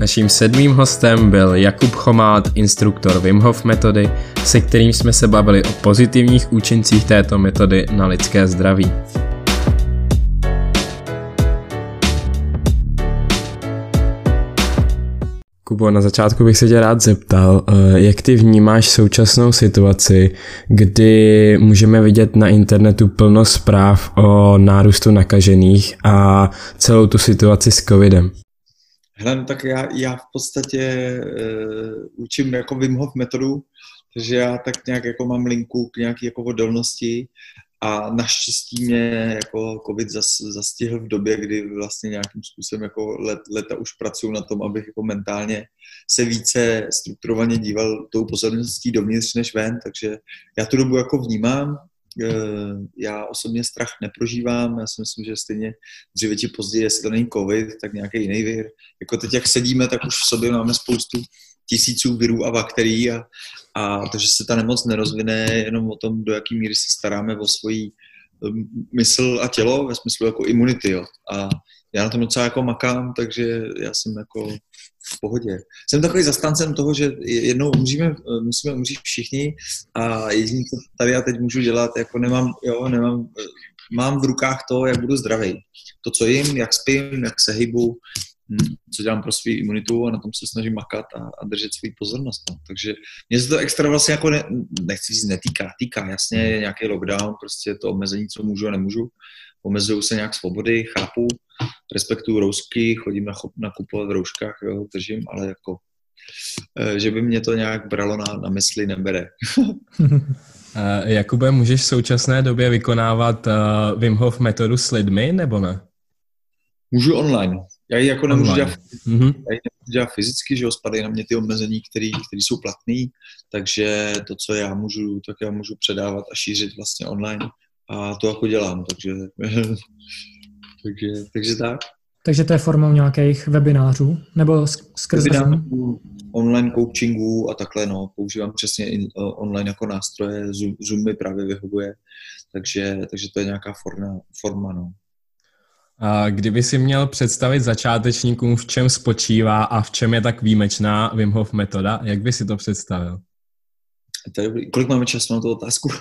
Naším sedmým hostem byl Jakub Chomát, instruktor Wim Hof metody, se kterým jsme se bavili o pozitivních účincích této metody na lidské zdraví. Kubo, na začátku bych se tě rád zeptal, eh, jak ty vnímáš současnou situaci, kdy můžeme vidět na internetu plno zpráv o nárůstu nakažených a celou tu situaci s covidem? Hele, no tak já, já v podstatě uh, učím jako Wim Hof metodu, takže já tak nějak jako mám linku k nějaké jako odolnosti a naštěstí mě jako covid zastihl v době, kdy vlastně nějakým způsobem jako let, leta už pracuji na tom, abych jako mentálně se více strukturovaně díval tou pozorností dovnitř než ven, takže já tu dobu jako vnímám, já osobně strach neprožívám, já si myslím, že stejně dříve či později, jestli to není covid, tak nějaký jiný vir. Jako teď, jak sedíme, tak už v sobě máme spoustu tisíců virů a bakterií a, a to, že se ta nemoc nerozvine, jenom o tom, do jaký míry se staráme o svoji eh, mysl a tělo ve smyslu jako imunity. Jo. A já na tom docela jako makám, takže já jsem jako v pohodě. Jsem takový zastáncem toho, že jednou umříme, musíme umřít všichni a jediný, co tady já teď můžu dělat, jako nemám, jo, nemám, mám v rukách to, jak budu zdravý. To, co jim, jak spím, jak se hýbu, hm, co dělám pro svou imunitu a na tom se snažím makat a, a držet svou pozornost. No. Takže mě se to extra vlastně jako ne, nechci říct netýká, týká, jasně nějaký lockdown, prostě to omezení, co můžu a nemůžu, omezují se nějak svobody, chápu, respektuju roušky, chodím na, nakupovat v rouškách, jo, držím, ale jako, eh, že by mě to nějak bralo na, na mysli, nebere. Eh, Jakube, můžeš v současné době vykonávat uh, Wim Hof metodu s lidmi, nebo ne? Můžu online. Já ji jako nemůžu dělat, mm-hmm. já ji nemůžu dělat fyzicky, že jo, spadají na mě ty omezení, které jsou platné, takže to, co já můžu, tak já můžu předávat a šířit vlastně online a to jako dělám, takže, takže, takže tak. Takže to je formou nějakých webinářů nebo skrz Webinářů, online coachingu a takhle, no, používám přesně in, online jako nástroje, Zoom, Zoom mi právě vyhovuje, takže, takže to je nějaká forma, forma no. A kdyby si měl představit začátečníkům, v čem spočívá a v čem je tak výjimečná Wim Hof metoda, jak by si to představil? To je dobrý. Kolik máme času na tu otázku?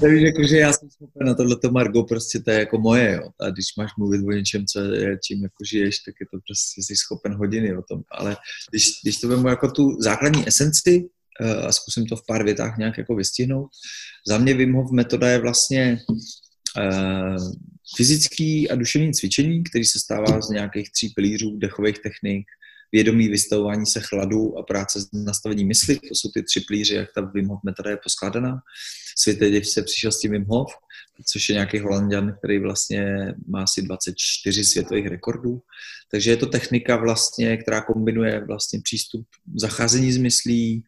Takže jako, že já jsem schopen na tohleto Margo, prostě to je jako moje, jo. A když máš mluvit o něčem, co je, čím jako žiješ, tak je to prostě, jsi schopen hodiny o tom. Ale když, když to vemu jako tu základní esenci uh, a zkusím to v pár větách nějak jako vystihnout, za mě Wim Hof metoda je vlastně uh, fyzický a duševní cvičení, který se stává z nějakých tří pilířů dechových technik, vědomí vystavování se chladu a práce s nastavením mysli. To jsou ty tři plíře, jak ta Wim Hof metoda je poskládaná. Světě se přišel s tím Wim Hof, což je nějaký holanděn, který vlastně má asi 24 světových rekordů. Takže je to technika vlastně, která kombinuje vlastně přístup zacházení s myslí,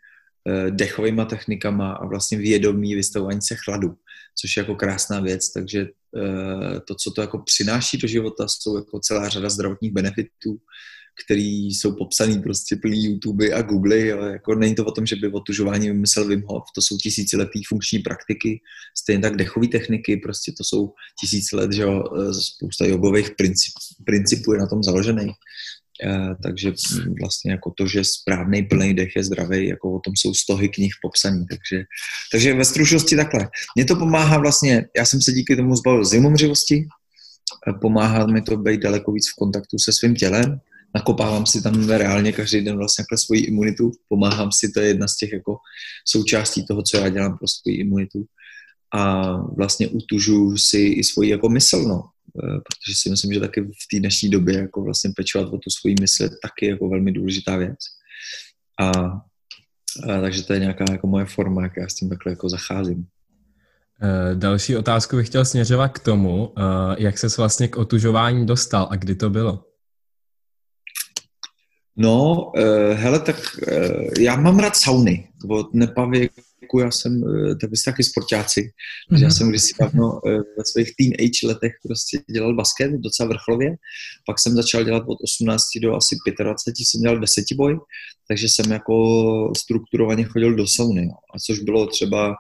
eh, dechovými technikama a vlastně vědomí vystavování se chladu, což je jako krásná věc, takže eh, to, co to jako přináší do života, jsou jako celá řada zdravotních benefitů, který jsou popsaný prostě plný YouTube a Google, ale jako není to o tom, že by otužování vymyslel Wim Hof, to jsou tisíciletý funkční praktiky, stejně tak dechové techniky, prostě to jsou tisíc let, že jo, spousta jogových princip, principů je na tom založený. Uh, takže vlastně jako to, že správný plný dech je zdravý, jako o tom jsou stohy knih popsaní. Takže, takže ve stručnosti takhle. Mně to pomáhá vlastně, já jsem se díky tomu zbavil zimomřivosti, pomáhá mi to být daleko víc v kontaktu se svým tělem, nakopávám si tam reálně každý den vlastně takhle svoji imunitu, pomáhám si, to je jedna z těch jako součástí toho, co já dělám pro svoji imunitu a vlastně utužuju si i svoji jako mysl, no. E, protože si myslím, že taky v té dnešní době jako vlastně pečovat o tu svoji mysl je taky jako velmi důležitá věc. A, a takže to je nějaká jako moje forma, jak já s tím takhle jako zacházím. E, další otázku bych chtěl směřovat k tomu, e, jak ses vlastně k otužování dostal a kdy to bylo? No, uh, hele, tak uh, já mám rád sauny. Od nepavěku já jsem, uh, tak vy jste taky sportáci, mm-hmm. já jsem kdysi dávno uh, ve svých teenage letech prostě dělal basket docela vrcholově, pak jsem začal dělat od 18 do asi 25, jsem dělal desetiboj, takže jsem jako strukturovaně chodil do sauny, no. a což bylo třeba,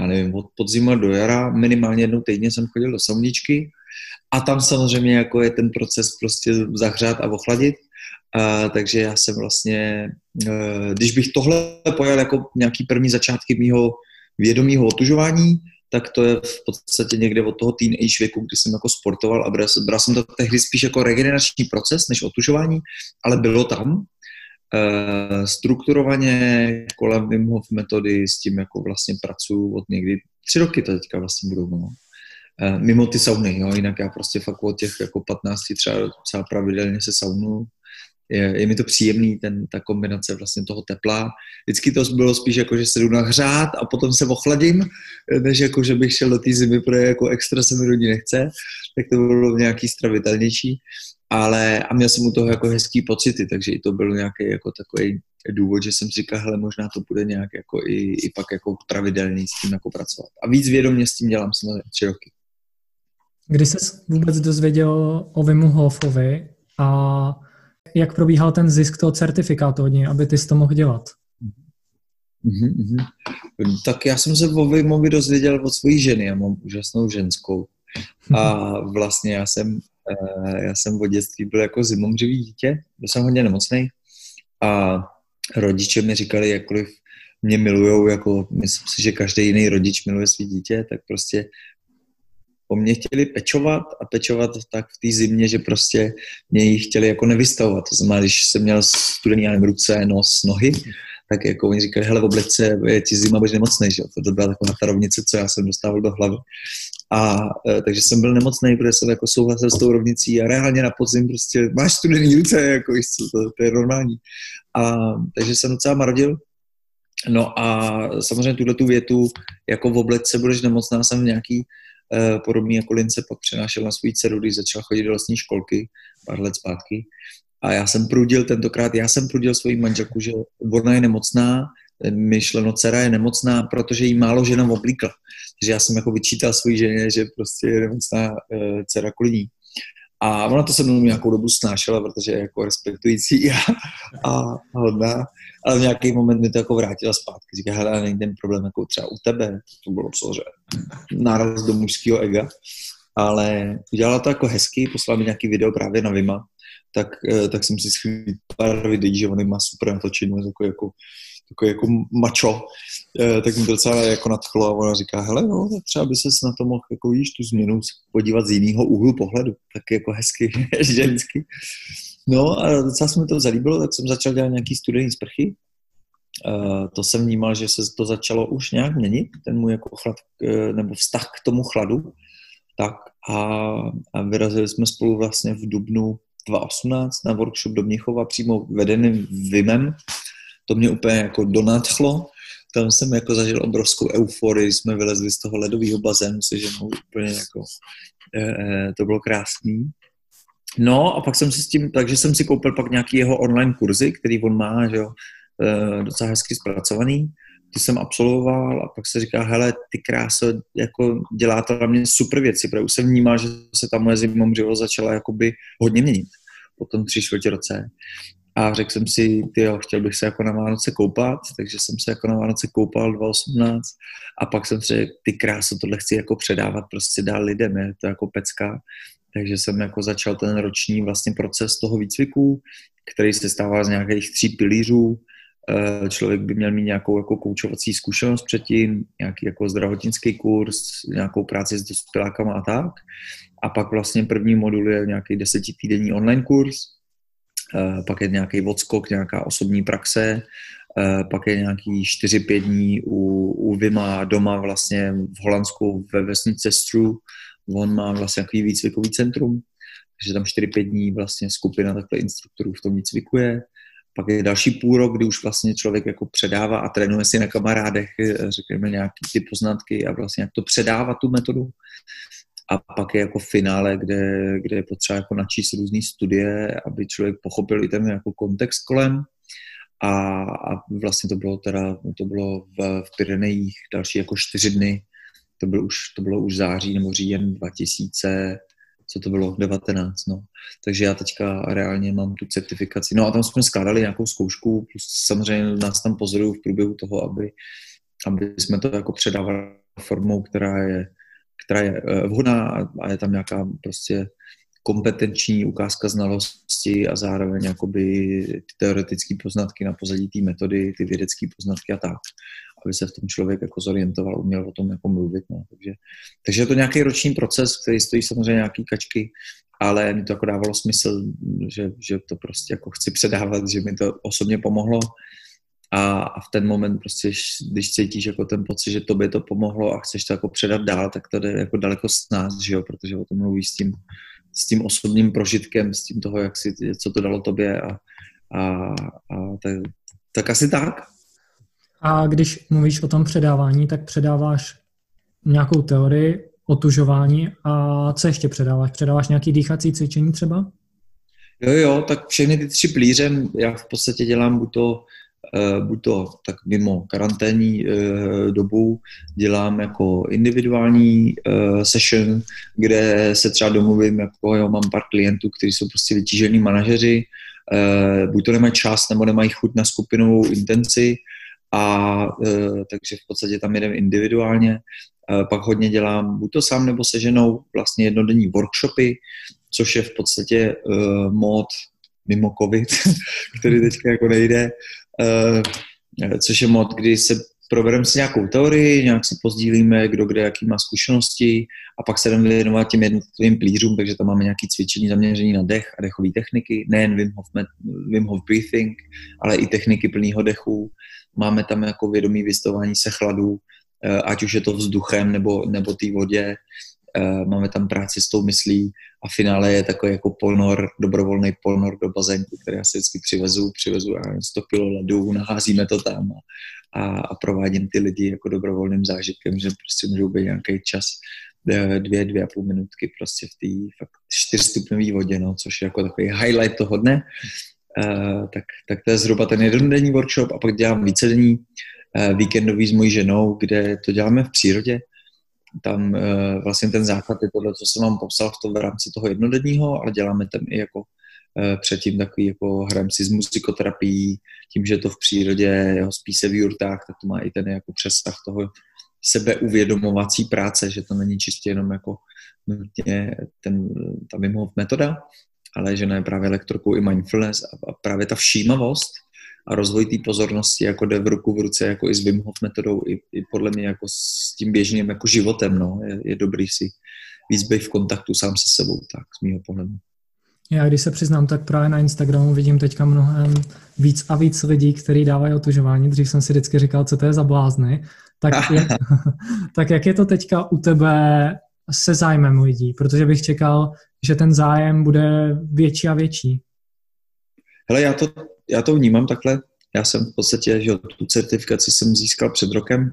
já nevím, od podzima do jara, minimálně jednou týdně jsem chodil do sauničky a tam samozřejmě jako je ten proces prostě zahřát a ochladit, A, takže já jsem vlastně, e, když bych tohle pojal jako nějaký první začátky mýho vědomího otužování, tak to je v podstatě někde od toho teenage věku, kdy jsem jako sportoval a bral, bral jsem to tehdy spíš jako regenerační proces než otužování, ale bylo tam e, strukturovaně kolem Wim Hof metody s tím jako vlastně pracuji od někdy tři roky to teďka vlastně budou, no. E, mimo ty sauny, jo, jinak já prostě fakt od těch jako 15 třeba docela pravidelně se saunu, je, je mi to příjemný, ten, ta kombinace vlastně toho tepla. Vždycky to bylo spíš jako, že se jdu nahřát a potom se ochladím, než jako, že bych šel do té zimy, protože jako extra se mi do ní nechce, tak to bylo nějaký stravitelnější. Ale a měl jsem u toho jako hezký pocity, takže i to byl nějaký jako takový důvod, že jsem si říkal, hele, možná to bude nějak jako i, i pak jako pravidelný s tím jako pracovat. A víc vědomě s tím dělám samozřejmě tři roky. Kdy jsi vůbec dozvěděl o Vimu Hofovi a jak probíhal ten zisk toho certifikátu od něj, aby ty to mohl dělat? Mm-hmm. Tak já jsem se o Vimovi dozvěděl od své ženy, já mám úžasnou ženskou. A vlastně já jsem, eh, já jsem od dětství byl jako zimomřivý dítě, byl jsem hodně nemocný a rodiče mi říkali, jakkoliv mě milujou, jako myslím si, že každý jiný rodič miluje svý dítě, tak prostě po mně chtěli pečovat a pečovat tak v té zimě, že prostě mě ji chtěli jako nevystavovat. To znamená, když jsem měl studený já ruce, nos, nohy, tak jako oni říkali, hele, v oblečce je ti zima, budeš nemocný, že To byla taková ta rovnice, co já jsem dostával do hlavy. A e, takže jsem byl nemocný, protože jsem jako souhlasil s tou rovnicí a reálně na podzim prostě máš studený ruce, jako to, to, je normální. A takže jsem docela marodil. No a samozřejmě tuhle tu větu, jako v oblečce budeš nemocná, jsem v nějaký podobný jako Lince pak přenášel na svůj dceru, když začal chodit do vlastní školky pár let zpátky. A já jsem prudil tentokrát, já jsem prudil svoji manželku, že ona je nemocná, myšleno dcera je nemocná, protože jí málo žena oblíkla. Takže já jsem jako vyčítal svoji ženě, že prostě je nemocná uh, dcera kvůli ní. A ona to se mnou nějakou dobu snášela, protože je jako respektující a, a hodná, ale v nějaký moment mi to jako vrátila zpátky. Říká, hele, není ten problém jako třeba u tebe, to bylo že náraz do mužského ega, ale udělala to jako hezky, poslala mi nějaký video právě na Vima, tak, eh, tak jsem si schytil pár videí, že on má super natočení, jako, jako takový jako mačo, tak mi to docela jako nadchlo a ona říká, hele, no, třeba by se na to mohl jako víš, tu změnu podívat z jiného úhlu pohledu, tak jako hezky, žensky. No a docela se mi to zalíbilo, tak jsem začal dělat nějaký studený sprchy. Uh, to jsem vnímal, že se to začalo už nějak měnit, ten můj jako chlad, uh, nebo vztah k tomu chladu. Tak a, a vyrazili jsme spolu vlastně v Dubnu 2018 na workshop do Mnichova přímo vedeným Vimem, to mě úplně jako donadchlo. Tam jsem jako zažil obrovskou euforii, jsme vylezli z toho ledového bazénu se ženou, úplně jako, e, e, to bylo krásný. No a pak jsem si s tím, takže jsem si koupil pak nějaký jeho online kurzy, který on má, že jo, e, docela hezky zpracovaný. Ty jsem absolvoval a pak se říká, hele, ty kráso, jako dělá to na mě super věci, protože už jsem vnímal, že se ta moje zimomřivost začala jakoby hodně měnit po tom tři čtvrtě roce. A řekl jsem si, ty jo, chtěl bych se jako na Vánoce koupat, takže jsem se jako na Vánoce koupal 2018 a pak jsem si řekl, ty krásu, tohle chci jako předávat prostě dál lidem, je to jako pecka. Takže jsem jako začal ten roční vlastně proces toho výcviku, který se stává z nějakých tří pilířů. Eh, člověk by měl mít nějakou jako koučovací zkušenost předtím, nějaký jako zdravotnický kurz, nějakou práci s dospělákama a tak. A pak vlastně první modul je nějaký desetitýdenní online kurz, pak je nějaký odskok, nějaká osobní praxe, eh, pak je nějaký 4-5 dní u, u Vima doma vlastně v Holandsku ve vesnici Stru. On má vlastně nějaký výcvikový centrum, takže tam 4-5 dní vlastně skupina takhle instruktorů v tom výcvikuje. Pak je další půl rok, kdy už vlastně člověk jako předává a trénuje si na kamarádech, eh, řekněme, nějaký ty poznatky a vlastně jak to předává tu metodu a pak je jako finále, kde, kde je potřeba jako načíst různé studie, aby člověk pochopil i ten jako kontext kolem. A, a vlastně to bylo teda, to bylo v, v Pyrenejích další jako čtyři dny, to bylo už, to bylo už září nebo říjen 2000, co to bylo, 19, no. Takže já teďka reálně mám tu certifikaci. No a tam jsme skládali nějakou zkoušku, plus samozřejmě nás tam pozorují v průběhu toho, aby, aby jsme to jako předávali formou, která je která je eh, vhodná a je tam nějaká prostě kompetenční ukázka znalosti a zároveň jakoby ty teoretické poznatky na pozadí té metody, ty vědecké poznatky a tak, aby se v tom člověk jako zorientoval, uměl o tom jako mluvit. No. Takže, takže je to nějaký roční proces, který stojí samozřejmě nějaký kačky, ale mi to jako dávalo smysl, že, že to prostě jako chci předávat, že mi to osobně pomohlo a, a v ten moment prostě, když cítíš jako ten pocit, že tobě to pomohlo a chceš to jako předat dál, tak to jde jako daleko s nás, že jo, protože o tom mluvíš s tím, s tím osobním prožitkem, s tím toho, jak si, co to dalo tobě a, a, a tak, tak asi tak. A když mluvíš o tom předávání, tak předáváš nějakou teorii otužování a co ještě předáváš? Předáváš nějaký dýchací cvičení třeba? Jo, jo, tak všechny ty tři plíře já v podstatě dělám buď to buď to tak mimo karanténní eh, dobu dělám jako individuální eh, session, kde se třeba domluvím, jako jo, mám pár klientů, kteří jsou prostě vytížení manažeři, buď to nemají čas, nebo nemají chuť na skupinovou intenci, a takže v podstatě tam jedem individuálně. Pak hodně dělám buď to sám nebo se ženou vlastně jednodenní workshopy, což je v podstatě mod mimo covid, který teďka jako nejde, což je mod, kdy se probereme si nějakou teorii, nějak si pozdílíme, kdo kde jaký má zkušenosti a pak se jdeme věnovat těm jednotlivým plířům, takže tam máme nějaké cvičení zaměření na dech a dechové techniky, nejen Wim Hof, Wim Hof breathing, ale i techniky plného dechu. Máme tam jako vědomí vystavování se chladu, eh, ať už je to vzduchem nebo, nebo té vodě. Eh, máme tam práci s tou myslí a finále je takový jako ponor, dobrovolný ponor do bazénku, který já si vždycky přivezu, přivezu já 100 kg ledu, naházíme to tam a, a, a provádím ty lidi jako dobrovolným zážitkem, že prostě můžou být nějaký čas eh, dvě, dvě a půl minutky prostě v té fakt čtyřstupnové vodě, no, což je jako takový highlight toho dne. Uh, tak, tak to je zhruba ten jednodenní workshop a pak dělám vícedenní uh, víkendový s mojí ženou, kde to děláme v přírodě, tam uh, vlastně ten základ je tohle, co jsem vám popsal v, to, v rámci toho jednodenního, ale děláme tam i jako uh, předtím takový jako hrajeme si s muzikoterapií, tím, že to v přírodě, jo, spí se v jurtách, tak to má i ten jako přesah toho sebeuvědomovací práce, že to není čistě jenom jako nutně ten, ta Wim metoda, ale že ne právě elektrokou i mindfulness a, a právě ta všímavost, a rozvoj té pozornosti jako jde v ruku v ruce jako i s Wim Hof metodou, i, i podle mě jako s tím běžným jako životem, no. Je, je dobrý si víc být v kontaktu sám se sebou, tak z mého pohledu. Já když se přiznám, tak právě na Instagramu vidím teďka mnohem víc a víc lidí, kteří dávají otužování. Dřív jsem si vždycky říkal, co to je za blázny. Tak jak, tak jak je to teďka u tebe se zájmem lidí? Protože bych čekal, že ten zájem bude větší a větší. Hele, já to, já to vnímám takhle. Já jsem v podstatě, že tu certifikaci jsem získal před rokem.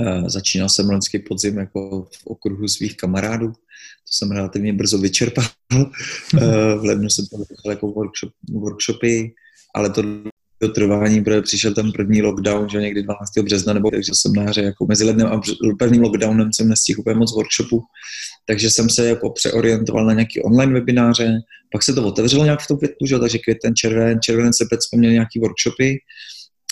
Uh, začínal jsem loňský podzim jako v okruhu svých kamarádů. To jsem relativně brzo vyčerpal. Uh, v lednu jsem tam jako workshop, workshopy, ale to to trvání, protože přišel ten první lockdown, že někdy 12. března, nebo takže jsem na hře, jako mezi lednem a prvním lockdownem jsem nestihl úplně moc workshopu, takže jsem se jako přeorientoval na nějaký online webináře, pak se to otevřelo nějak v tom květnu, že? takže květen, červen, červenec, srpec jsme měli nějaký workshopy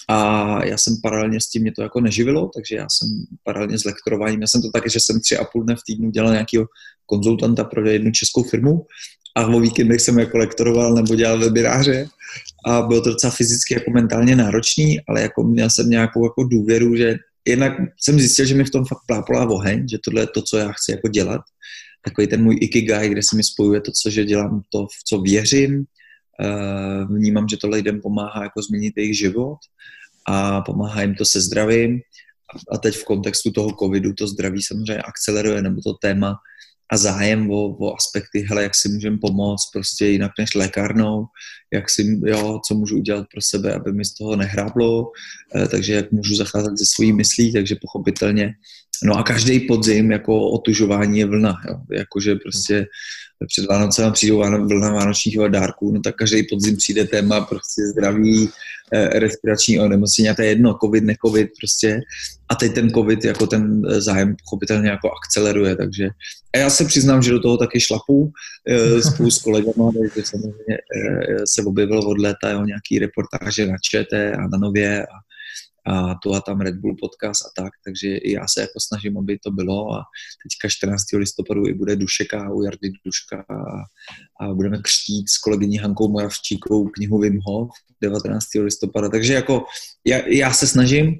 a já jsem paralelně s tím mě to jako neživilo, takže já jsem paralelně s lektorováním, já jsem to tak, že jsem tři a půl dne v týdnu dělal nějakého konzultanta pro jednu českou firmu a o víkendech jsem jako lektoroval nebo dělal webináře a bylo to docela fyzicky jako mentálně náročný, ale jako měl jsem nějakou jako důvěru, že jednak jsem zjistil, že mi v tom fakt plápolá oheň, že tohle je to, co já chci jako dělat. Takový ten můj ikigai, kde se mi spojuje to, co že dělám, to, v co věřím. Eh, vnímám, že tohle lidem pomáhá jako změnit jejich život a pomáhá jim to se zdravím. A teď v kontextu toho covidu to zdraví samozřejmě akceleruje, nebo to téma a zájem o, o aspekty, hele, jak si můžeme pomoct prostě jinak než lékárnou, jak si, jo, co můžu udělat pro sebe, aby mi z toho nehráblo, eh, takže jak můžu zacházet ze svojí myslí, takže pochopitelně. No a každý podzim jako otužování je vlna, jo, jakože prostě před Vánocem přijdou vlna vánočních dárků, no tak každý podzim přijde téma prostě zdraví, eh, respirační onemocnění a to je jedno, covid, ne covid prostě. A teď ten covid jako ten eh, zájem pochopitelně jako akceleruje, takže a já se přiznám, že do toho taky šlapu eh, spolu s kolegama, takže samozřejmě se objevilo od léta jo, nějaký reportáže na ČT a na Nově a a tu a tam Red Bull podcast a tak, takže i já se jako snažím, aby to bylo a teďka 14. listopadu i bude Dušeka u Jardy Duška a, a budeme křtít s kolegyní Hankou Moravčíkou knihu Wim Hof 19. listopada, takže jako já, já se snažím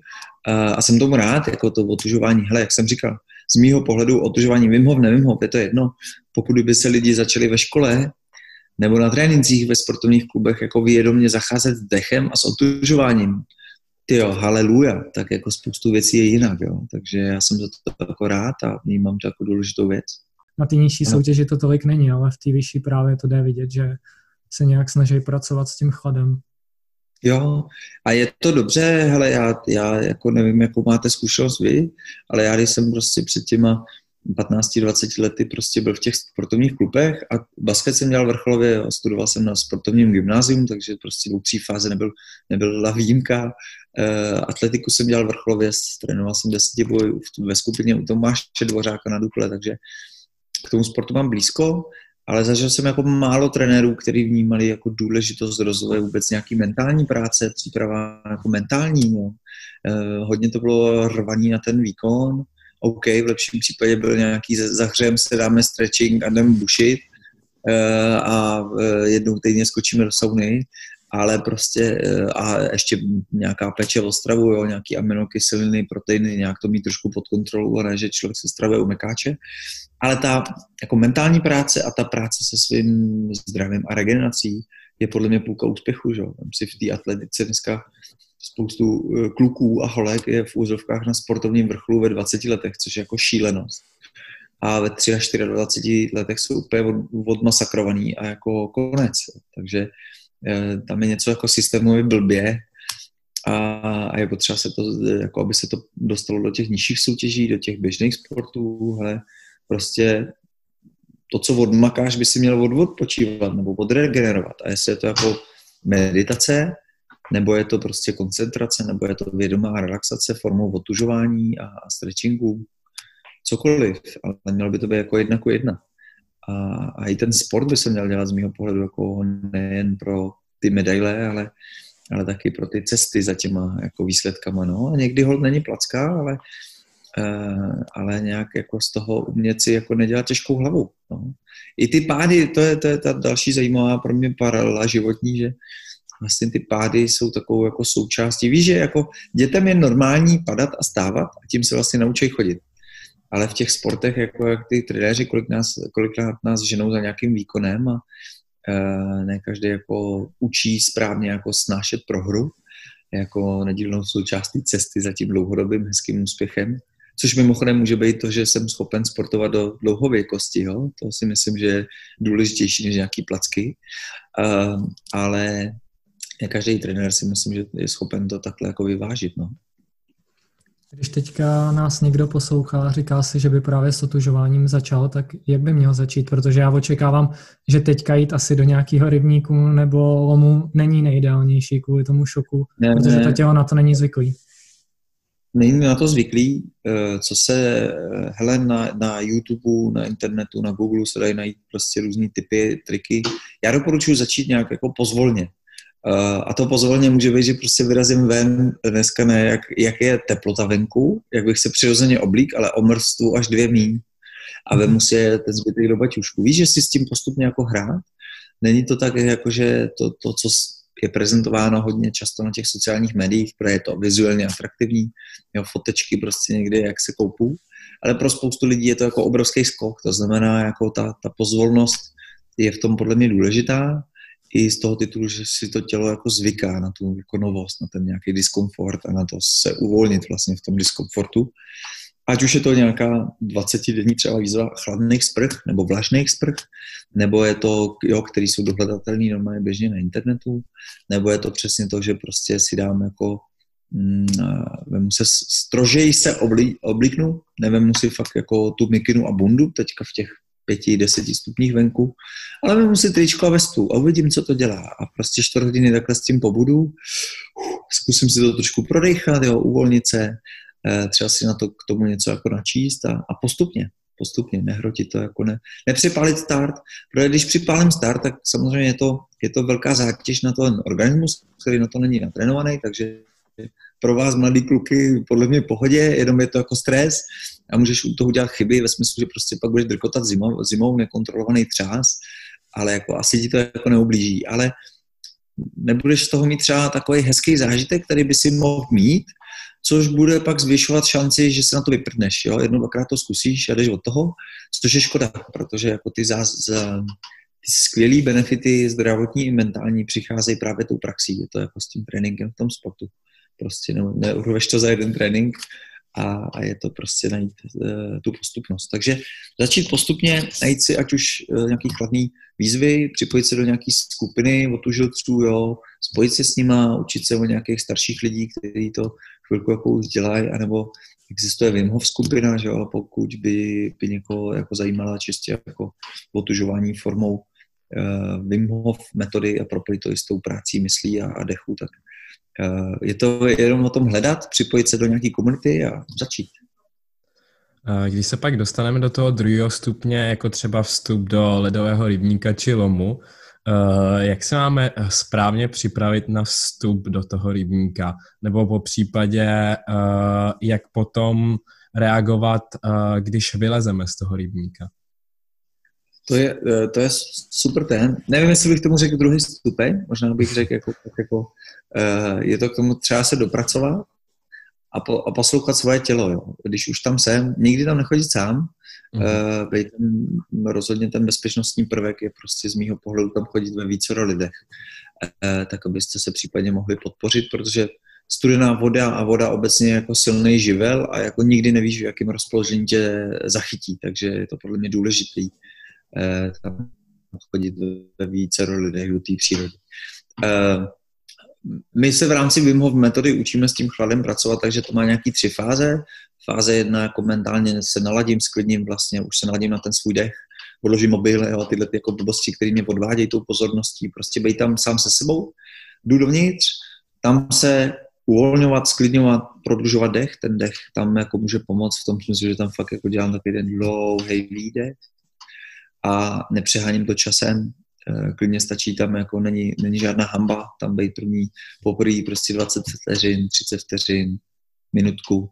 a jsem tomu rád, jako to otužování, hele, jak jsem říkal, z mýho pohledu otužování Wim Hof, nevím Hof, je to jedno, pokud by se lidi začali ve škole nebo na trénincích ve sportovních klubech jako vědomě zacházet s dechem a s otužováním, ty jo, haleluja, tak jako spoustu věcí je jinak, jo. Takže já jsem za to jako rád a vnímám to jako důležitou věc. Na ty nižší soutěži to tolik není, ale v té vyšší právě to jde vidět, že se nějak snaží pracovat s tím chladem. Jo, a je to dobře, hele, já, já jako nevím, jakou máte zkušenost vy, ale já když jsem prostě před těma 15-20 lety prostě byl v těch sportovních klubech a basket jsem dělal vrcholově, studoval jsem na sportovním gymnázium, takže prostě v tří fáze nebyl, nebyla výjimka. Uh, atletiku jsem dělal vrcholově, trénoval jsem desetiboj ve skupině u Tomáše Dvořáka na Dukle, takže k tomu sportu mám blízko, ale zažil jsem jako málo trenérů, kteří vnímali jako důležitost rozvoje vůbec nějaký mentální práce, příprava jako mentální. No. Uh, hodně to bylo rvaní na ten výkon, OK, v lepším případě byl nějaký zahřejem se dáme stretching a jdeme bušit uh, a uh, jednou týdně skočíme do sauny, ale prostě uh, a ještě nějaká peče o stravu, jo, nějaký aminokyseliny, proteiny, nějak to mít trošku pod kontrolou a ne, že člověk se stravuje u mekáče. Ale ta jako mentální práce a ta práce se svým zdravím a regenerací je podle mě půlka úspěchu, že jo. si v té atletice dneska spoustu eh, kluků a holek je v úzovkách na sportovním vrcholu ve 20 letech, což je jako šílenost. A ve 23 a 24 letech jsou úplně od, odmasakrovaný a jako konec. Takže eh, tam je něco jako systémově blbě a, a je potřeba se to, jako aby se to dostalo do těch nižších soutěží, do těch běžných sportů, hele, prostě to, co odmakáš, by si měl odpočívat nebo odregenerovat. A jestli je to jako meditace, nebo je to prostě koncentrace, nebo je to vědomá relaxace formou otužování a, stretchingu, cokoliv, ale mělo by to být jako jedna ku jedna. A, a i ten sport by se měl dělat z mého pohledu jako nejen pro ty medaile, ale, ale taky pro ty cesty za těma jako výsledkama. No. A někdy hold není placka, ale, uh, ale nějak jako z toho umět si jako nedělat těžkou hlavu. No. I ty pády, to je, to je ta další zajímavá pro mě paralela životní, že vlastně ty pády jsou takovou jako součástí. Víš, že jako dětem je normální padat a stávat a tím se vlastně naučí chodit. Ale v těch sportech, jako jak ty trenéři, kolik nás, kolikrát nás ženou za nějakým výkonem a e, ne každý jako učí správně jako snášet prohru, jako nedílnou součástí cesty za tím dlouhodobým hezkým úspěchem. Což mimochodem může být to, že jsem schopen sportovat do dlouhověkosti, jo? to si myslím, že je důležitější než nějaký placky. Uh, ale každý trenér si myslím, že je schopen to takhle jako vyvážit. No. Když teďka nás někdo poslouchá, říká si, že by právě s otužováním začal, tak jak by měl začít? Protože já očekávám, že teďka jít asi do nějakého rybníku nebo lomu není nejideálnější kvůli tomu šoku, ne, protože to tělo na to není zvyklý. Není na to zvyklý. Eh, co se, eh, hele, na, na YouTube, na internetu, na Google se dají najít prostě různé typy, triky. Já doporučuji začít nějak jako pozvolně. A to pozvolně může být, že prostě vyrazím ven dneska ne, jak, jak je teplota venku, jak bych se přirozeně oblík, ale omrstu až dvě míň a mhm. vemu si ten zbytek do baťušku. Víš, že si s tím postupně jako hrát? Není to tak, jako že to, to, co je prezentováno hodně často na těch sociálních médiích, protože je to vizuálně atraktivní, jo, fotečky prostě někde, jak se koupou, ale pro spoustu lidí je to jako obrovský skok, to znamená, jako ta, ta pozvolnost je v tom podle mě důležitá, i z toho titulu, že si to tělo jako zvyká na tu jako novost, na ten nějaký diskomfort a na to se uvolnit vlastně v tom diskomfortu. Ať už je to nějaká 20-denní třeba výzva chladných sprch nebo vlažných sprch, nebo je to, jo, který jsou dohledatelný normálně běžně na internetu, nebo je to přesně to, že prostě si dám jako mm, vemu se strožej se oblí, oblíknu, nevím si fakt jako tu mikinu a bundu teďka v těch pěti, deseti stupních venku, ale mám si tričko a vestu a uvidím, co to dělá. A prostě čtvrt hodiny takhle s tím pobudu, zkusím si to trošku prodechat, jo, uvolnit se, eh, třeba si na to k tomu něco jako načíst a, a postupně, postupně, nehrotit to, jako ne, nepřipálit start, protože když připálím start, tak samozřejmě je to, je to velká zátěž na ten organismus, který na to není natrénovaný, takže pro vás mladý kluky podle mě pohodě, jenom je to jako stres a můžeš u toho udělat chyby ve smyslu, že prostě pak budeš drkotat zimou, zimou nekontrolovaný třás, ale jako asi ti to jako neublíží. Ale nebudeš z toho mít třeba takový hezký zážitek, který by si mohl mít, což bude pak zvyšovat šanci, že se na to vyprdneš. Jo? Jednou, dvakrát to zkusíš a jdeš od toho, což je škoda, protože jako ty, za, za, ty skvělé benefity zdravotní i mentální přicházejí právě tou praxí. Je to jako s tím tréninkem v tom sportu. Prostě ne, neurveš to za jeden trénink a, a je to prostě najít uh, tu postupnost. Takže začít postupně, najít si ať už uh, nějaký chladný výzvy, připojit se do nějaké skupiny otužilců, jo, spojit se s nima, učit se o nějakých starších lidí, kteří to chvilku jako už dělají, anebo existuje Wim Hof skupina, že jo, pokud by, by někoho jako zajímala čistě jako otužování formou uh, Wim Hof metody a propojit to i s tou prací myslí a, a dechu, tak je to jenom o tom hledat, připojit se do nějaké komunity a začít. Když se pak dostaneme do toho druhého stupně, jako třeba vstup do ledového rybníka či lomu, eh, jak se máme eh, správně připravit na vstup do toho rybníka? Nebo po případě, eh, jak potom reagovat, když vylezeme z toho rybníka? To je, to je super ten. Nevím, jestli bych tomu řekl druhý stupeň, možná bych řekl, jako, jako, je to k tomu třeba se dopracovat, a, po, a poslouchat svoje tělo. Jo. Když už tam jsem, nikdy tam nechodit sám, mm-hmm. uh, ten, rozhodně ten bezpečnostní prvek je prostě z mýho pohledu tam chodit ve více lidech, uh, tak abyste se případně mohli podpořit, protože studená voda a voda obecně jako silný živel a jako nikdy nevíš, v jakém rozpoložení tě zachytí, takže je to podle mě důležitý uh, tam chodit ve více lidech do té přírody. Uh, my se v rámci Wim Hof metody učíme s tím chladem pracovat, takže to má nějaký tři fáze. Fáze jedna jako mentálně se naladím, sklidním vlastně, už se naladím na ten svůj dech, odložím mobil jo, a tyhle ty jako blbosti, které mě podvádějí tou pozorností, prostě být tam sám se sebou, jdu dovnitř, tam se uvolňovat, sklidňovat, prodlužovat dech, ten dech tam jako může pomoct v tom smyslu, že tam fakt jako dělám takový ten dlouhý výdech a nepřeháním to časem, Eh, klidně stačí tam, jako není, není žádná hamba tam být první poprvé prostě 20 vteřin, 30 vteřin, minutku.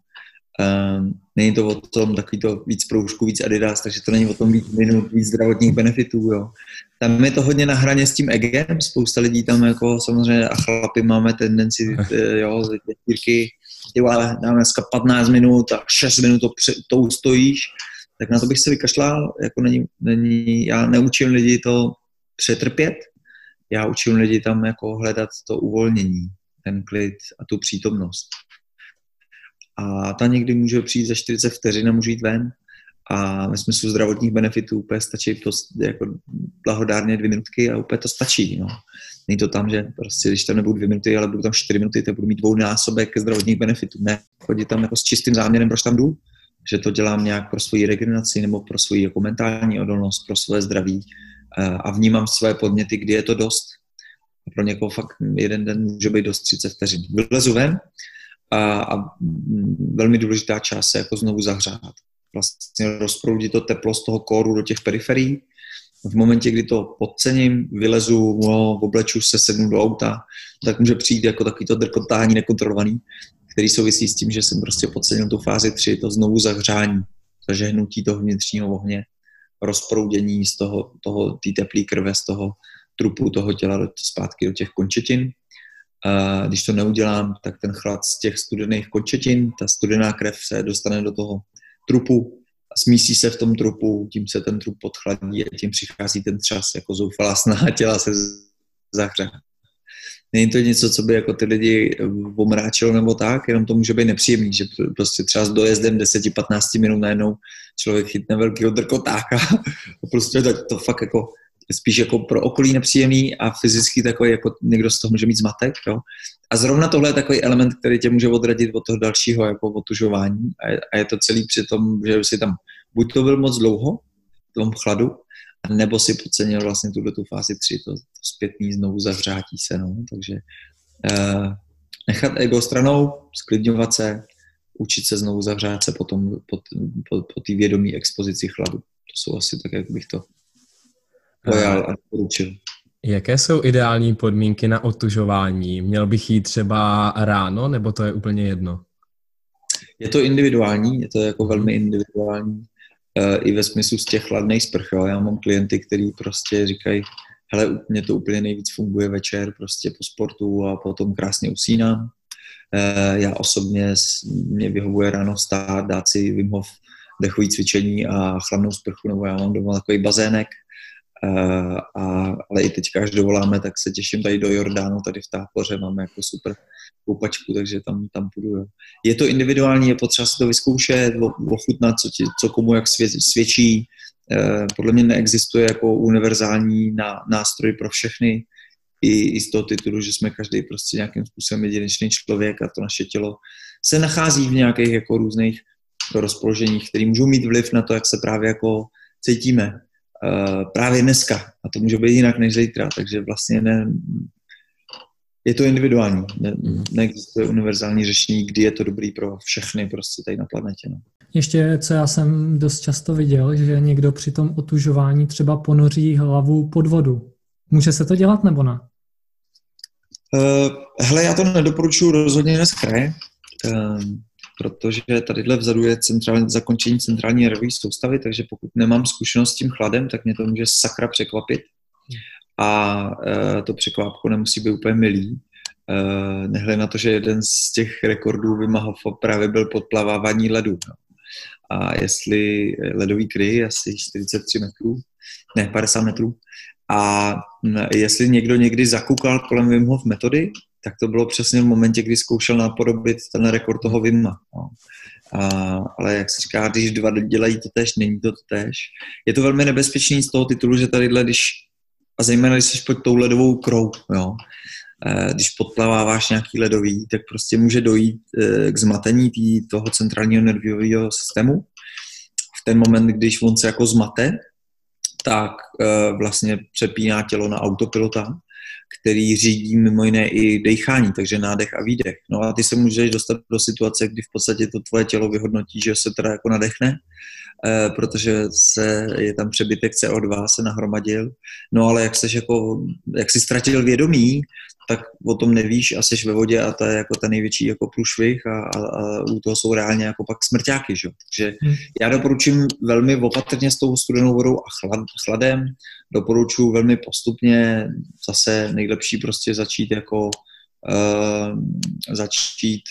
Um, není to o tom takový to víc proužku, víc adidas, takže to není o tom víc minut, víc zdravotních benefitů, jo. Tam je to hodně na hraně s tím egem, spousta lidí tam jako samozřejmě a chlapi máme tendenci, eh, jo, ty jo, ale dáme dneska 15 minut a 6 minut to, to ustojíš, tak na to bych se vykašlal, jako není, není, já neučím lidi to přetrpět. Já učím lidi tam jako hledat to uvolnění, ten klid a tu přítomnost. A ta někdy může přijít za 40 vteřin a může jít ven. A ve smyslu zdravotních benefitů úplně stačí to jako blahodárně dvě minutky a úplně to stačí. No. Není to tam, že prostě, když tam nebudou dvě minuty, ale budou tam čtyři minuty, tak budu mít dvounásobek zdravotních benefitů. Ne, chodit tam jako s čistým záměrem, proč tam jdu, že to dělám nějak pro svoji regeneraci nebo pro svoji jako mentální odolnost, pro své zdraví a vnímám své podněty, kdy je to dost. Pro někoho fakt jeden den může být dost 30 vteřin. Vylezu ven a, a velmi důležitá část se jako znovu zahřát. Vlastně rozproudit to teplo z toho kóru do těch periferií. V momentě, kdy to podcením, vylezu, no, obleču se, sednu do auta, tak může přijít jako takový to drkotání nekontrolovaný, který souvisí s tím, že jsem prostě podcenil tu fázi 3, to znovu zahřání, zažehnutí toho vnitřního ohně rozproudění z toho, toho té teplé krve, z toho trupu toho těla do, zpátky do těch končetin. A když to neudělám, tak ten chlad z těch studených končetin, ta studená krev se dostane do toho trupu smísí se v tom trupu, tím se ten trup podchladí a tím přichází ten čas jako zoufalá snaha těla se zahře není to něco, co by jako ty lidi omráčilo nebo tak, jenom to může být nepříjemný, že prostě třeba s dojezdem 10-15 minut najednou člověk chytne velkého drkotáka a prostě to, to fakt jako spíš jako pro okolí nepříjemný a fyzicky takový, jako někdo z toho může mít zmatek. Jo? A zrovna tohle je takový element, který tě může odradit od toho dalšího jako otužování a je, a je to celý při tom, že si tam buď to byl moc dlouho v tom chladu, nebo si podcenil vlastně tuhle tu fázi 3, to, to zpětný znovu zavřátí se, no, takže uh, nechat ego stranou, sklidňovat se, učit se znovu zavřát se potom po, po, po té vědomí expozici chladu. To jsou asi tak, jak bych to pojal a doporučil. Jaké jsou ideální podmínky na otužování? Měl bych jít třeba ráno, nebo to je úplně jedno? Je to individuální, je to jako velmi individuální i ve smyslu z těch chladných sprch. Jo. Já mám klienty, kteří prostě říkají, hele, mě to úplně nejvíc funguje večer, prostě po sportu a potom krásně usínám. E, já osobně, mě vyhovuje ráno stát, dát si Wim Hof dechový cvičení a chladnou sprchu, nebo já mám doma takový bazének, Uh, a, ale i teď, až dovoláme, tak se těším tady do Jordánu, tady v Tápoře máme jako super koupačku, takže tam, tam půjdu. Jo. Je to individuální, je potřeba si to vyzkoušet, ochutnat, co, ti, co komu jak svědčí. Uh, podle mě neexistuje jako univerzální ná, nástroj pro všechny, i, i z toho titulu, že jsme každý prostě nějakým způsobem jedinečný člověk a to naše tělo se nachází v nějakých jako různých rozpoloženích, které můžou mít vliv na to, jak se právě jako cítíme. Uh, právě dneska. A to může být jinak než zítra, takže vlastně ne, je to individuální. Ne, mhm. neexistuje univerzální řešení, kdy je to dobrý pro všechny prostě tady na planetě. No. Ještě, co já jsem dost často viděl, že někdo při tom otužování třeba ponoří hlavu pod vodu. Může se to dělat nebo ne? Uh, hele, já to nedoporučuji rozhodně dnes kraje. Uh, protože tadyhle vzadu je centrální, zakončení centrální nervové soustavy, takže pokud nemám zkušenost s tím chladem, tak mě to může sakra překvapit. A e, to překvápko nemusí být úplně milý. E, nehle na to, že jeden z těch rekordů Vimahova právě byl podplavávání ledu. No. A jestli ledový kry asi 43 metrů, ne 50 metrů, a jestli někdo někdy zakukal kolem Wim Hof metody, tak to bylo přesně v momentě, kdy zkoušel napodobit ten rekord toho Vima. No. A, ale jak se říká, když dva dělají to tež, není to tež. Je to velmi nebezpečný z toho titulu, že tadyhle, když, a zejména když jsi pod tou ledovou krou, jo, e, když podplaváváš nějaký ledový, tak prostě může dojít e, k zmatení tý, toho centrálního nervového systému. V ten moment, když on se jako zmate, tak e, vlastně přepíná tělo na autopilota který řídí mimo jiné i dechání, takže nádech a výdech. No a ty se můžeš dostat do situace, kdy v podstatě to tvoje tělo vyhodnotí, že se teda jako nadechne, eh, protože se, je tam přebytek CO2, se nahromadil. No ale jak, seš jako, jak jsi ztratil vědomí, tak o tom nevíš a jsi ve vodě a to je jako ten největší jako průšvih a, a, a u toho jsou reálně jako pak smrťáky, že? Takže hmm. já doporučím velmi opatrně s tou studenou vodou a chlad, chladem, doporučuji velmi postupně, zase nejlepší prostě začít jako uh, začít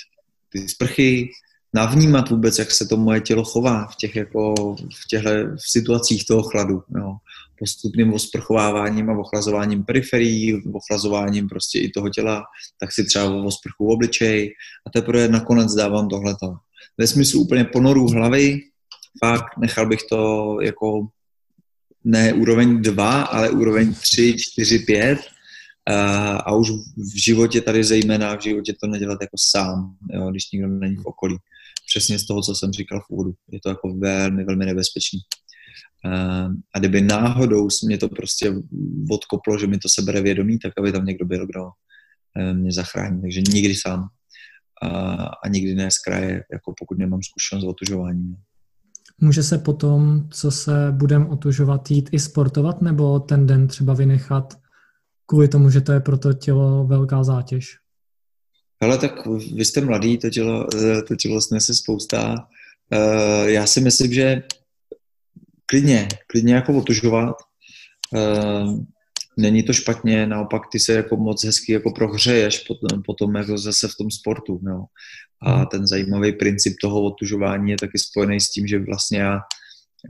ty sprchy, navnímat vůbec, jak se to moje tělo chová v těch jako, v těchto v situacích toho chladu. Jo postupným osprchováváním a ochlazováním periferií, ochlazováním prostě i toho těla, tak si třeba osprchu obličej a teprve nakonec dávám tohleto. Ve smyslu úplně ponoru hlavy, fakt nechal bych to jako ne úroveň 2, ale úroveň 3, 4, 5 a už v životě tady zejména, v životě to nedělat jako sám, jo, když nikdo není v okolí. Přesně z toho, co jsem říkal v úvodu. Je to jako velmi, velmi nebezpečný. A kdyby náhodou mě to prostě odkoplo, že mi to sebere vědomí, tak aby tam někdo byl, kdo eh, mě zachrání. Takže nikdy sám a, a nikdy ne z kraje, jako pokud nemám zkušenost s otužováním. Může se potom, co se budeme otužovat, jít i sportovat, nebo ten den třeba vynechat kvůli tomu, že to je pro to tělo velká zátěž? Ale tak vy jste mladý, to tělo, eh, to tělo snese spousta. Eh, já si myslím, že klidně, klidně jako otužovat. Ehm, není to špatně, naopak ty se jako moc hezky jako prohřeješ potom, potom jako zase v tom sportu. Jo. A hmm. ten zajímavý princip toho otužování je taky spojený s tím, že vlastně já,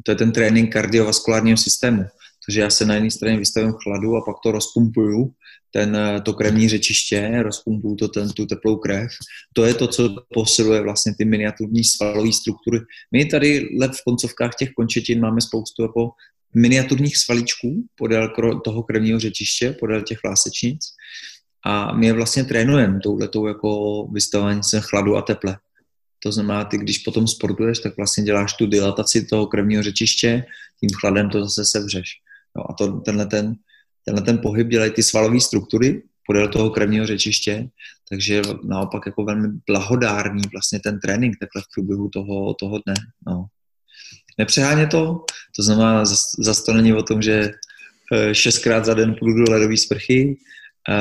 to je ten trénink kardiovaskulárního systému. Takže já se na jedné straně vystavím chladu a pak to rozpumpuju, ten, to krevní řečiště, rozpumpuju to, ten, tu teplou krev. To je to, co posiluje vlastně ty miniaturní svalové struktury. My tady v koncovkách těch končetin máme spoustu jako miniaturních svalíčků podél toho krevního řečiště, podél těch vlásečnic a my je vlastně trénujeme touhletou jako vystavování se chladu a teple. To znamená, ty když potom sportuješ, tak vlastně děláš tu dilataci toho krevního řečiště, tím chladem to zase sevřeš. No a to, tenhle, ten, tenhle ten pohyb dělají ty svalové struktury podél toho krevního řečiště, takže naopak jako velmi blahodárný vlastně ten trénink takhle v průběhu toho, toho dne. No. Nepřeháně to, to znamená, zase to není o tom, že eh, šestkrát za den půjdu do ledové sprchy, eh,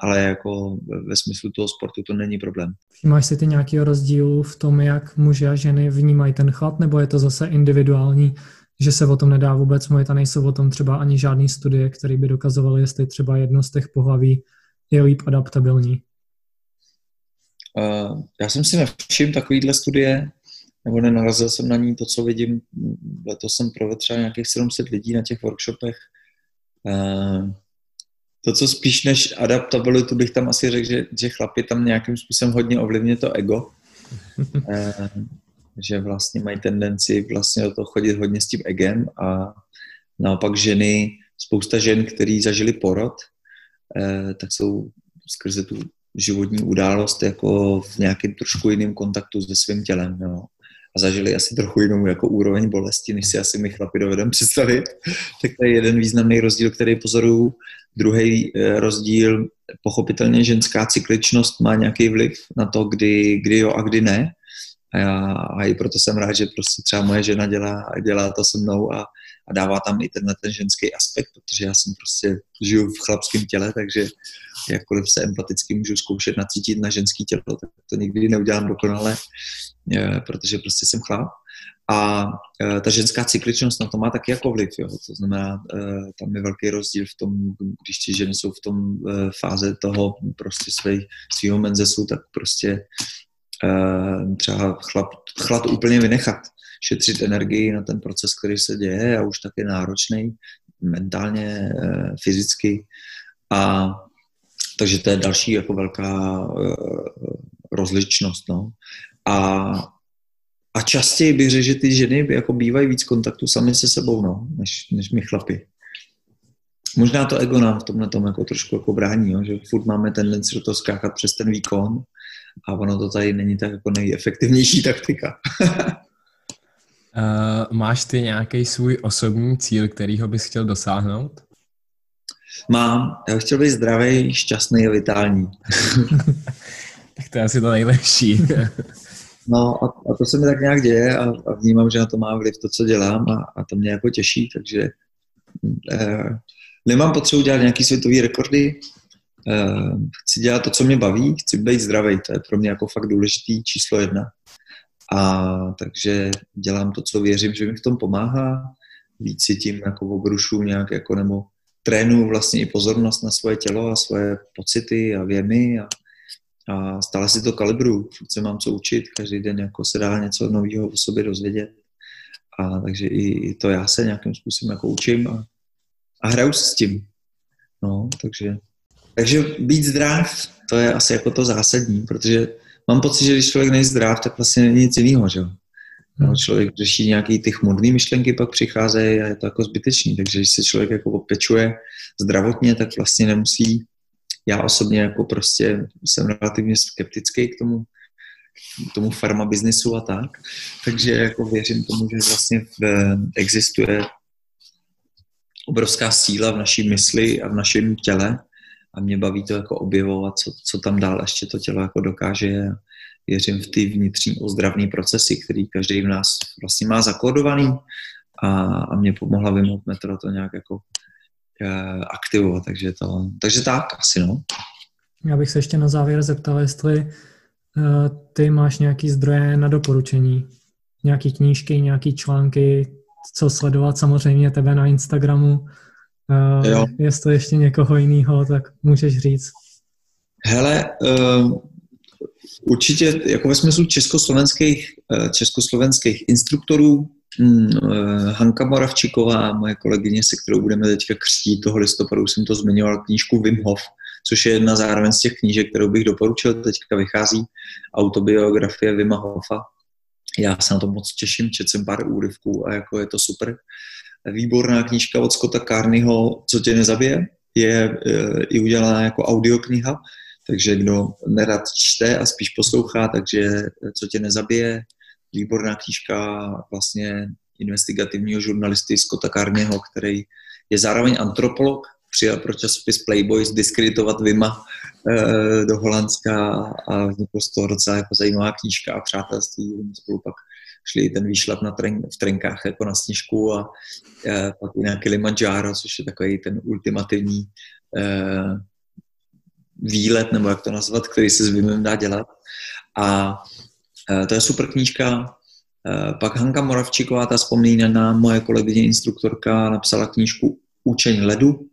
ale jako ve smyslu toho sportu to není problém. Máš si ty nějaký rozdíl v tom, jak muži a ženy vnímají ten chlad, nebo je to zase individuální, že se o tom nedá vůbec mluvit a nejsou o tom třeba ani žádný studie, které by dokazovaly, jestli třeba jedno z těch pohlaví je líp adaptabilní? Uh, já jsem si nevšiml takovýhle studie, nebo nenarazil jsem na ní to, co vidím. Letos jsem provedl třeba nějakých 700 lidí na těch workshopech. Uh, to, co spíš než adaptabilitu, bych tam asi řekl, že, že chlapi tam nějakým způsobem hodně ovlivňuje to ego. uh, že vlastně mají tendenci vlastně do toho chodit hodně s tím egem a naopak ženy, spousta žen, který zažili porod, eh, tak jsou skrze tu životní událost jako v nějakém trošku jiném kontaktu se svým tělem. Jo. A zažili asi trochu jinou jako úroveň bolesti, než si asi my chlapi dovedeme představit. tak to je jeden významný rozdíl, který pozoruju. Druhý eh, rozdíl, pochopitelně ženská cykličnost má nějaký vliv na to, kdy, kdy jo a kdy ne. A, já, a i proto jsem rád, že prostě třeba moje žena dělá, dělá to se mnou a, a dává tam i tenhle ten ženský aspekt, protože já jsem prostě žiju v chlapském těle, takže jakkoliv se empaticky můžu zkoušet nacítit na ženský tělo, tak to nikdy neudělám dokonale, protože prostě jsem chlap. A e, ta ženská cykličnost na to má taky jako vliv. Jo. To znamená, e, tam je velký rozdíl v tom, když ti ženy jsou v tom fáze toho prostě svého menzesu, tak prostě Eh, třeba chlap, chlad úplně vynechat, šetřit energii na ten proces, který se děje a už tak je náročný mentálně, eh, fyzicky. A takže to je další jako velká eh, rozličnost. No. A, a častěji bych řekl, že ty ženy jako bývají víc kontaktu sami se sebou, no, než, než my chlapi. Možná to ego nám v tomhle tom jako trošku jako brání, jo, že furt máme tendenci do toho skákat přes ten výkon a ono to tady není tak jako nejefektivnější taktika. uh, máš ty nějaký svůj osobní cíl, kterýho bys chtěl dosáhnout? Mám. Já chtěl být zdravý, šťastný a vitální. tak to je asi to nejlepší. no a, a to se mi tak nějak děje a, a vnímám, že na to má vliv to, co dělám a, a to mě jako těší, takže eh, nemám potřebu dělat nějaký světový rekordy, chci dělat to, co mě baví, chci být zdravý, to je pro mě jako fakt důležitý číslo jedna. A takže dělám to, co věřím, že mi v tom pomáhá, víc si tím jako obrušu nějak jako nebo trénuju vlastně i pozornost na svoje tělo a svoje pocity a věmy a, a stále si to kalibruju, furt se mám co učit, každý den jako se dá něco nového o sobě dozvědět. A takže i, i to já se nějakým způsobem jako učím a, a hraju s tím. No, takže takže být zdrav, to je asi jako to zásadní, protože mám pocit, že když člověk není zdrav, tak vlastně není nic jiného, že jo. No, člověk řeší nějaký ty chmurné myšlenky, pak přicházejí a je to jako zbytečný. Takže když se člověk jako opečuje zdravotně, tak vlastně nemusí. Já osobně jako prostě jsem relativně skeptický k tomu, k tomu farma biznesu a tak. Takže jako věřím tomu, že vlastně v, existuje obrovská síla v naší mysli a v našem těle a mě baví to jako objevovat, co, co tam dál ještě to tělo jako dokáže. Věřím v ty vnitřní ozdravné procesy, který každý v nás vlastně má zakódovaný a, a mě pomohla vymout metro to nějak jako e, aktivovat, takže to, takže tak asi no. Já bych se ještě na závěr zeptal, jestli uh, ty máš nějaký zdroje na doporučení, nějaký knížky, nějaký články, co sledovat samozřejmě tebe na Instagramu, Uh, jo. Jestli ještě někoho jiného, tak můžeš říct. Hele, uh, určitě jako ve smyslu československých, uh, československých instruktorů um, uh, Hanka Moravčiková, moje kolegyně, se kterou budeme teďka křtít toho listopadu, jsem to zmiňoval, knížku Wim Hof, což je jedna zároveň z těch knížek, kterou bych doporučil, teďka vychází autobiografie Vima Hofa. Já se na to moc těším, četl jsem pár úryvků a jako je to super výborná knížka od Scotta Carneyho Co tě nezabije, je e, i udělaná jako audiokniha, takže kdo nerad čte a spíš poslouchá, takže Co tě nezabije, výborná knížka vlastně investigativního žurnalisty Scotta Carneyho, který je zároveň antropolog, přijel pro časopis Playboy zdiskreditovat Vima e, do Holandska a vzniklo z toho docela jako zajímavá knížka a přátelství. Spolu pak šli ten výšlap na tren, v trenkách jako na sněžku a e, pak i na Kilimanjaro, což je takový ten ultimativní e, výlet, nebo jak to nazvat, který se s Vimem dá dělat. A e, to je super knížka. E, pak Hanka Moravčíková, ta vzpomínaná moje kolegyně instruktorka, napsala knížku Učení ledu,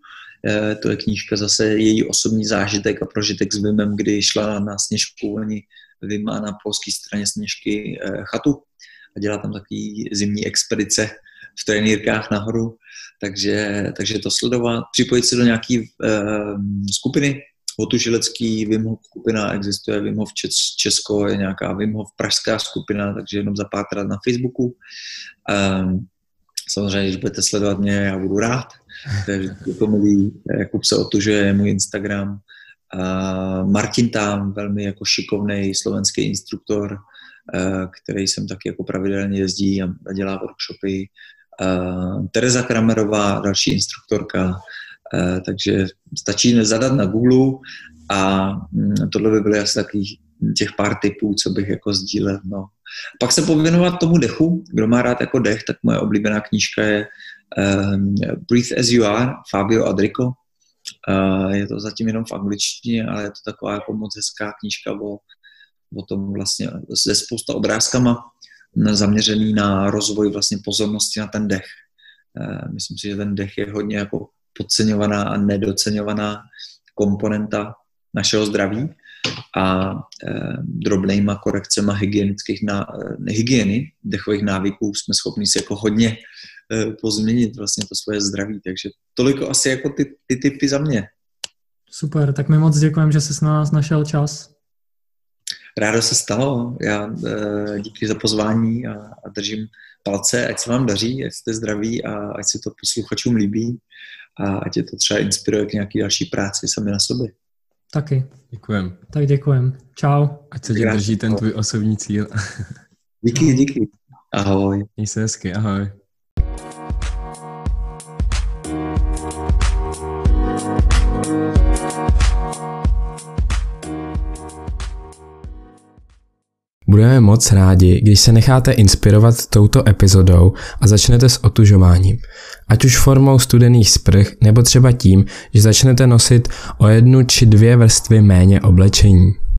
Eh, to je knížka zase její osobní zážitek a prožitek s Vimem, kdy šla na sněžku, oni Vim na polské straně sněžky eh, chatu a dělá tam takový zimní expedice v trenýrkách nahoru, takže, takže to sledovat, připojit se do nějaké uh, skupiny, Otužilecký Vimhov skupina, existuje Vimhov Česko, je nějaká Vimhov Pražská skupina, takže jenom zapátrat na Facebooku. Um, samozřejmě, když budete sledovat mě, já budu rád. Takže to milý, Jakub se otužuje, je můj Instagram. A Martin tam, velmi jako šikovný slovenský instruktor, který jsem taky jako pravidelně jezdí a dělá workshopy. Tereza Kramerová, další instruktorka, takže stačí zadat na Google a mm, tohle by byly asi takových těch pár typů, co bych jako sdílel. No. Pak se pověnovat tomu dechu. Kdo má rád jako dech, tak moje oblíbená knížka je Breathe as you are, Fabio Adrico. Uh, je to zatím jenom v angličtině, ale je to taková jako moc hezká knížka o, o tom vlastně se spousta obrázkama zaměřený na rozvoj vlastně pozornosti na ten dech. Uh, myslím si, že ten dech je hodně jako podceňovaná a nedoceňovaná komponenta našeho zdraví a e, drobnýma korekcema hygienických ná, e, hygieny dechových návyků jsme schopni si jako hodně pozměnit vlastně to svoje zdraví. Takže toliko asi jako ty, ty typy za mě. Super, tak mi moc děkujem, že jsi na nás našel čas. Rádo se stalo. Já e, díky za pozvání a, a držím palce, ať se vám daří, ať jste zdraví a ať se to posluchačům líbí a ať je to třeba inspiruje k nějaký další práci sami na sobě. Taky. Děkujem. Tak děkujem. Čau. Ať se tě drží ten tvůj osobní cíl. díky, díky. Ahoj. Měj se hezky, ahoj. Budeme moc rádi, když se necháte inspirovat touto epizodou a začnete s otužováním. Ať už formou studených sprch nebo třeba tím, že začnete nosit o jednu či dvě vrstvy méně oblečení.